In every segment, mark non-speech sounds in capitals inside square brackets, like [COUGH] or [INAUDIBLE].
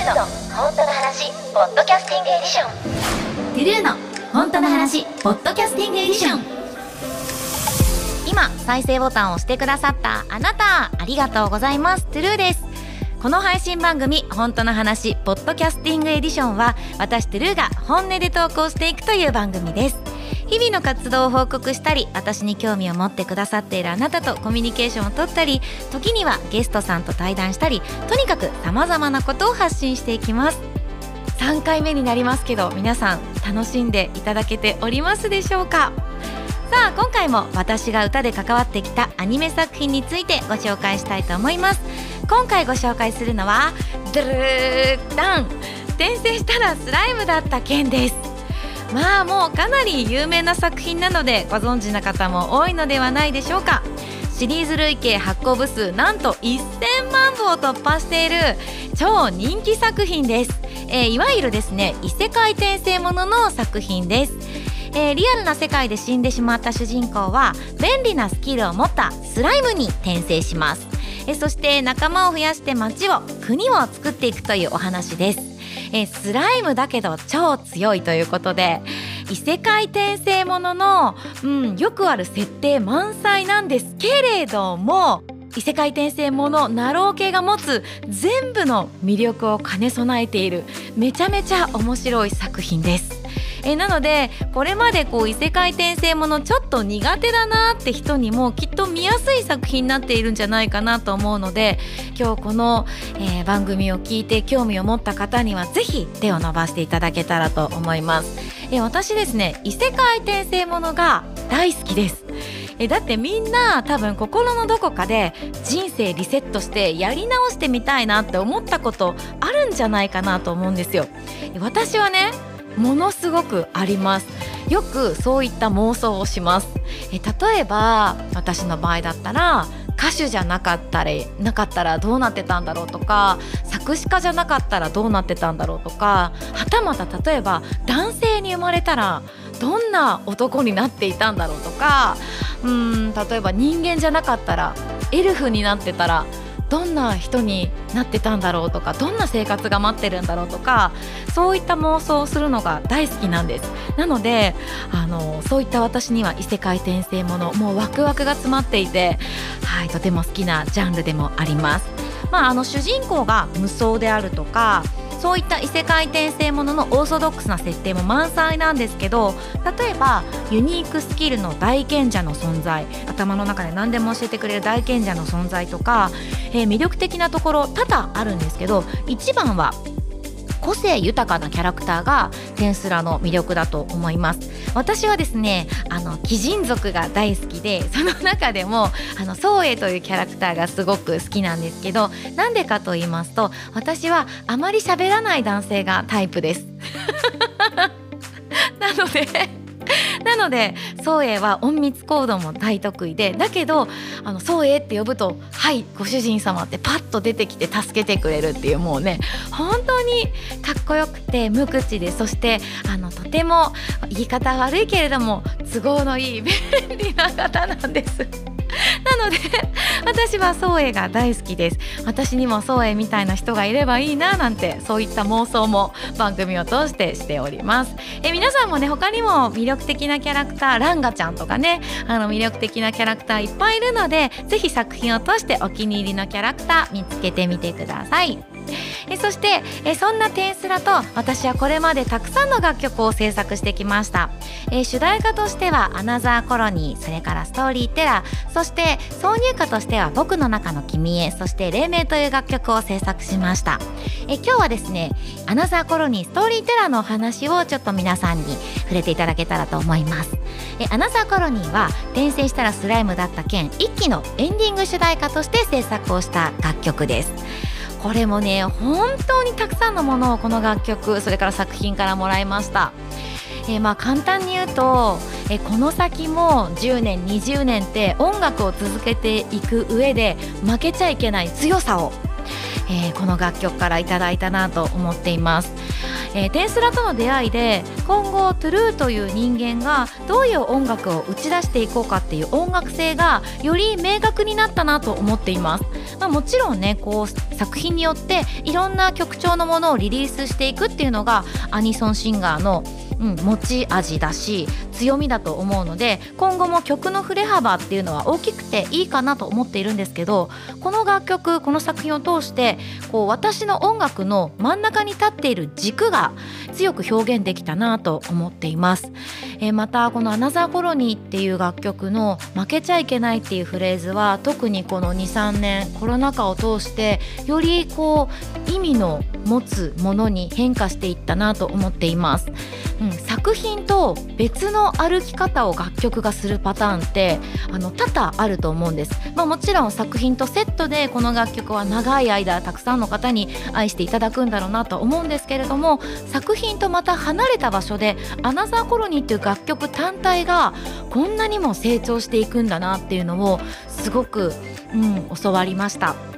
ーの本当の話ポッドキャスティングエディション。トゥルーの本当の話ポッドキャスティングエディション。今再生ボタンを押してくださったあなたありがとうございます。トゥルーです。この配信番組本当の話ポッドキャスティングエディションは私トゥルーが本音で投稿していくという番組です。日々の活動を報告したり私に興味を持ってくださっているあなたとコミュニケーションをとったり時にはゲストさんと対談したりとにかく様々なことを発信していきます。3回目になりますけど皆さん楽しんでいただけておりますでしょうか？さあ今回も私が歌で関わってきたアニメ作品についてご紹介したいと思います。今回ご紹介するのはドゥルーダン。転生したらスライムだった件です。まあもうかなり有名な作品なのでご存知な方も多いのではないでしょうか。シリーズ累計発行部数なんと1000万部を突破している超人気作品です、えー、いわゆるですね異世界転生ものの作品です。えー、リアルな世界で死んでしまった主人公は便利なスキルを持ったスライムに転生します、えー、そして仲間を増やして街を国を作っていくというお話です。えー、スライムだけど超強いということで異世界転生ものの、うん、よくある設定満載なんですけれども異世界転生ものナロー系が持つ全部の魅力を兼ね備えているめちゃめちゃ面白い作品です。えなのでこれまでこう異世界転生ものちょっと苦手だなって人にもきっと見やすい作品になっているんじゃないかなと思うので今日この、えー、番組を聞いて興味を持った方には是非手を伸ばしていただけたらと思います。え私ですね異世界転生ものが大好きです。えだってみんな多分心のどこかで人生リセットしてやり直してみたいなって思ったことあるんじゃないかなと思うんですよ。私はねものすごくあります。よくそういった妄想をします。え例えば私の場合だったら歌手じゃなかったらなかったらどうなってたんだろうとか作詞家じゃなかったらどうなってたんだろうとかはたまた例えば男性に生まれたらどんな男になっていたんだろうとかうん例えば人間じゃなかったらエルフになってたらどんな人になってたんだろうとかどんな生活が待ってるんだろうとかそういった妄想をするのが大好きなんです。なのであのそういった私には異世界転生ものもうワクワクが詰まっていてはいとても好きなジャンルでもあります。まああの主人公が無双であるとかそういった異世界転生もののオーソドックスな設定も満載なんですけど例えばユニークスキルの大賢者の存在頭の中で何でも教えてくれる大賢者の存在とか、えー、魅力的なところ多々あるんですけど一番は個性豊かなキャラクターがテンスラの魅力だと思います。私はですねあの鬼人族が大好きで [LAUGHS] その中でもあの宗英というキャラクターがすごく好きなんですけどなんでかと言いますと私はあまり喋らない男性がタイプです。[LAUGHS] なので [LAUGHS] なので宗英は隠密行動も大得意でだけどあの宗英って呼ぶと「はいご主人様」ってパッと出てきて助けてくれるっていうもうね本当にかっこよくて無口でそしてあのとても言い方悪いけれども都合のいい便利な方なんです。[LAUGHS] なので私は宗英が大好きです。私にも宗英みたいな人がいればいいななんてそういった妄想も番組を通してしております。え皆さんもね他にも魅力的なキャラクターランガちゃんとかねあの魅力的なキャラクターいっぱいいるのでぜひ作品を通してお気に入りのキャラクター見つけてみてください。えそしてえそんなテンスラと私はこれまでたくさんの楽曲を制作してきました。え主題歌としては「アナザーコロニー」それから「ストーリーテラー」そして挿入歌としては「僕の中の君へ」そして「黎明」という楽曲を制作しました。え今日はですね「アナザーコロニー」ストーリーテラーのお話をちょっと皆さんに触れていただけたらと思います。えアナザーコロニーは転生したらスライムだった件1期のエンディング主題歌として制作をした楽曲です。これもね本当にたくさんのものをこの楽曲それから作品からもらいました。えー、まあ簡単に言うと、えー、この先も10年20年って音楽を続けていく上で負けちゃいけない強さを、えー、この楽曲からいただいたなと思っています。えー、テンスラとの出会いで今後トゥルーという人間がどういう音楽を打ち出していこうかっていう音楽性がより明確になったなと思っていますまあ、もちろんねこう作品によっていろんな曲調のものをリリースしていくっていうのがアニソンシンガーのうん、持ち味だし強みだと思うので今後も曲の振れ幅っていうのは大きくていいかなと思っているんですけどこの楽曲この作品を通してこう私の音楽の真ん中に立っている軸が強く表現できたなと思っています、えー、またこの「アナザーコロニー」っていう楽曲の「負けちゃいけない」っていうフレーズは特にこの23年コロナ禍を通してよりこう意味の持つものに変化していったなと思っています、うん、作品と別の歩き方を楽曲がするパターンってあの多々あると思うんです、まあ、もちろん作品とセットでこの楽曲は長い間たくさんの方に愛していただくんだろうなと思うんですけれども作品とまた離れた場所で「アナザーコロニー」っていう楽曲単体がこんなにも成長していくんだなっていうのをすごく、うん、教わりました。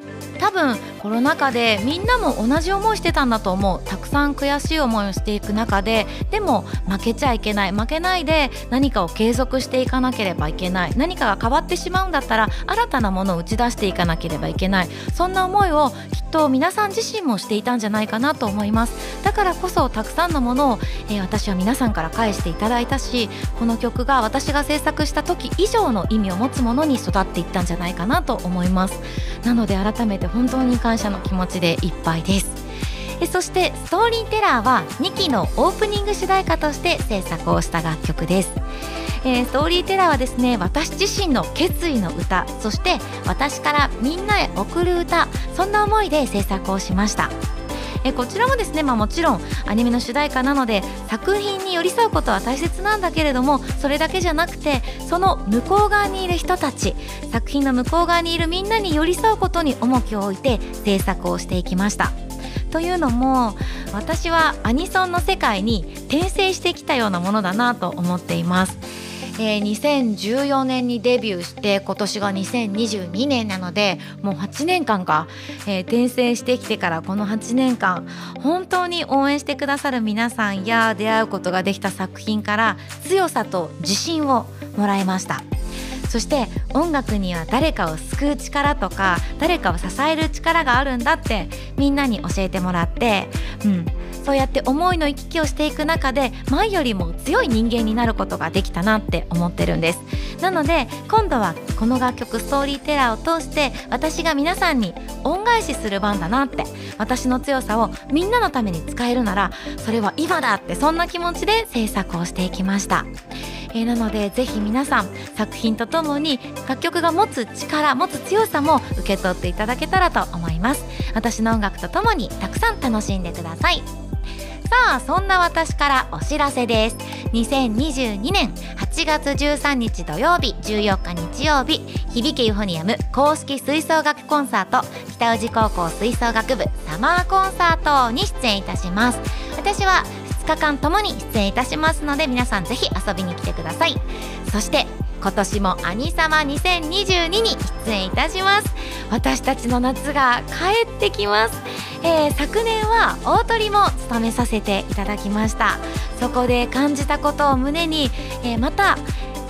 多分コロナ禍でみんなも同じ思いしてたんだと思う。たくさん悔しい思いをしていく中ででも負けちゃいけない。負けないで何かを継続していかなければいけない。何かが変わってしまうんだったら新たなものを打ち出していかなければいけない。そんな思いをきっと皆さん自身もしていたんじゃないかなと思います。だからこそたくさんのものを、えー、私は皆さんから返していただいたしこの曲が私が制作した時以上の意味を持つものに育っていったんじゃないかなと思います。なので改めて本当に感謝の気持ちでいっぱいです。そして「ストーリーテラー」は2期のオープニング主題歌として制作をした楽曲です、えー、ストーリーテラーはですね私自身の決意の歌そして私からみんなへ送る歌そんな思いで制作をしました。えこちらもですね、まあ、もちろんアニメの主題歌なので作品に寄り添うことは大切なんだけれどもそれだけじゃなくてその向こう側にいる人たち作品の向こう側にいるみんなに寄り添うことに重きを置いて制作をしていきました。というのも私はアニソンの世界に転生してきたようなものだなと思っています。えー、2014年にデビューして今年が2022年なのでもう8年間か、えー、転生してきてからこの8年間本当に応援してくださる皆さんや出会うことができた作品から強さと自信をもらいました。そして音楽には誰かを救う力とか誰かを支える力があるんだってみんなに教えてもらって、うん、そうやって思いの行き来をしていく中で前よりも強い人間になることができたなって思ってるんです。なので今度はこの楽曲「ストーリーテラー」を通して私が皆さんに恩返しする番だなって私の強さをみんなのために使えるならそれは今だってそんな気持ちで制作をしていきました。えー、なのでぜひ皆さん作品とともに楽曲が持つ力持つ強さも受け取っていただけたらと思います。私の音楽とともにたくさん楽しんでください。さあそんな私からお知らせです。2022年8月13日土曜日14日日曜日響けユフォニアム公式吹奏楽コンサート北宇治高校吹奏楽部サマーコンサートに出演いたします。私は2日間ともに出演いたしますので皆さんぜひ遊びに来てください。そして今年も「アニサマ2022」に出演いたします。私たちの夏が帰ってきます、えー、昨年は大鳥も務めさせていただきました。そこで感じたことを胸に、えー、また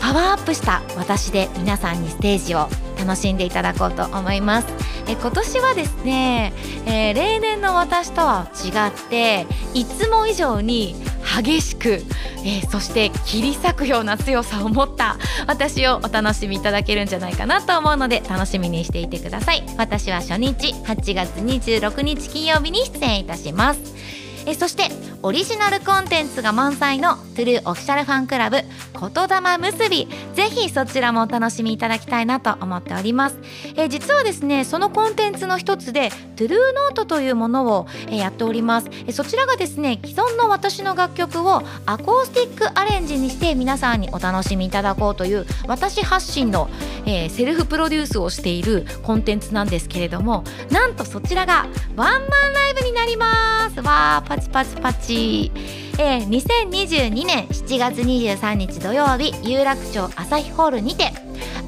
パワーアップした私で皆さんにステージを楽しんでいただこうと思います。え今年はですね、えー、例年の私とは違っていつも以上に激しく、えー、そして切り裂くような強さを持った私をお楽しみいただけるんじゃないかなと思うので楽しみにしていてください。私は初日8月26日金曜日に出演いたします。えそしてオリジナルコンテンツが満載のトゥルーオフィシャルファンクラブ言霊結び。ぜひそちらもお楽しみいただきたいなと思っております、え実はですねそのコンテンツの一つでトゥルーノートというものを、えやっております、えそちらがですね既存の私の楽曲をアコースティックアレンジにして皆さんにお楽しみいただこうという私発信の、えー、セルフプロデュースをしているコンテンツなんですけれどもなんとそちらがワンマンライブになります。わーパチパチパチ。えー、2022年7月23日土曜日有楽町朝日ホールにて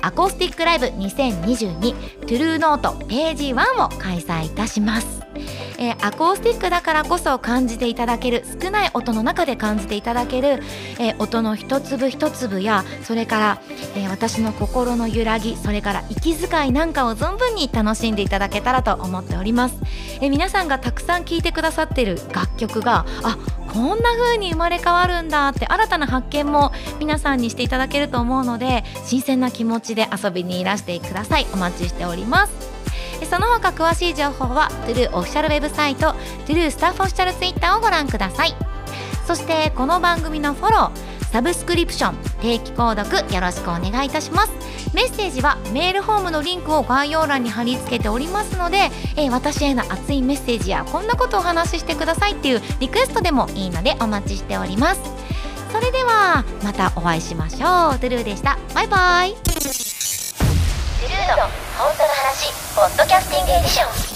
アコースティックライブ2022トゥルーノートページ1を開催いたします。えーアコースティックだからこそ感じていただける少ない音の中で感じていただける、えー音の一粒一粒やそれから、えー私の心の揺らぎそれから息遣いなんかを存分に楽しんでいただけたらと思っております、え皆さんがたくさん聴いてくださってる楽曲があこんな風に生まれ変わるんだって新たな発見も皆さんにしていただけると思うので新鮮な気持ちで遊びにいらしてください。お待ちしております。その他詳しい情報は TRUE オフィシャルウェブサイト TRUE スタッフオフィシャルツイッターをご覧ください。そしてこの番組のフォローサブスクリプション定期購読よろしくお願いいたします。メッセージはメールフォームのリンクを概要欄に貼り付けておりますので、えー私への熱いメッセージやこんなことをお話ししてくださいっていうリクエストでもいいのでお待ちしております。それではまたお会いしましょう。トゥルーでした。バイバイ。トゥルーの本当ポッドキャスティングエディション。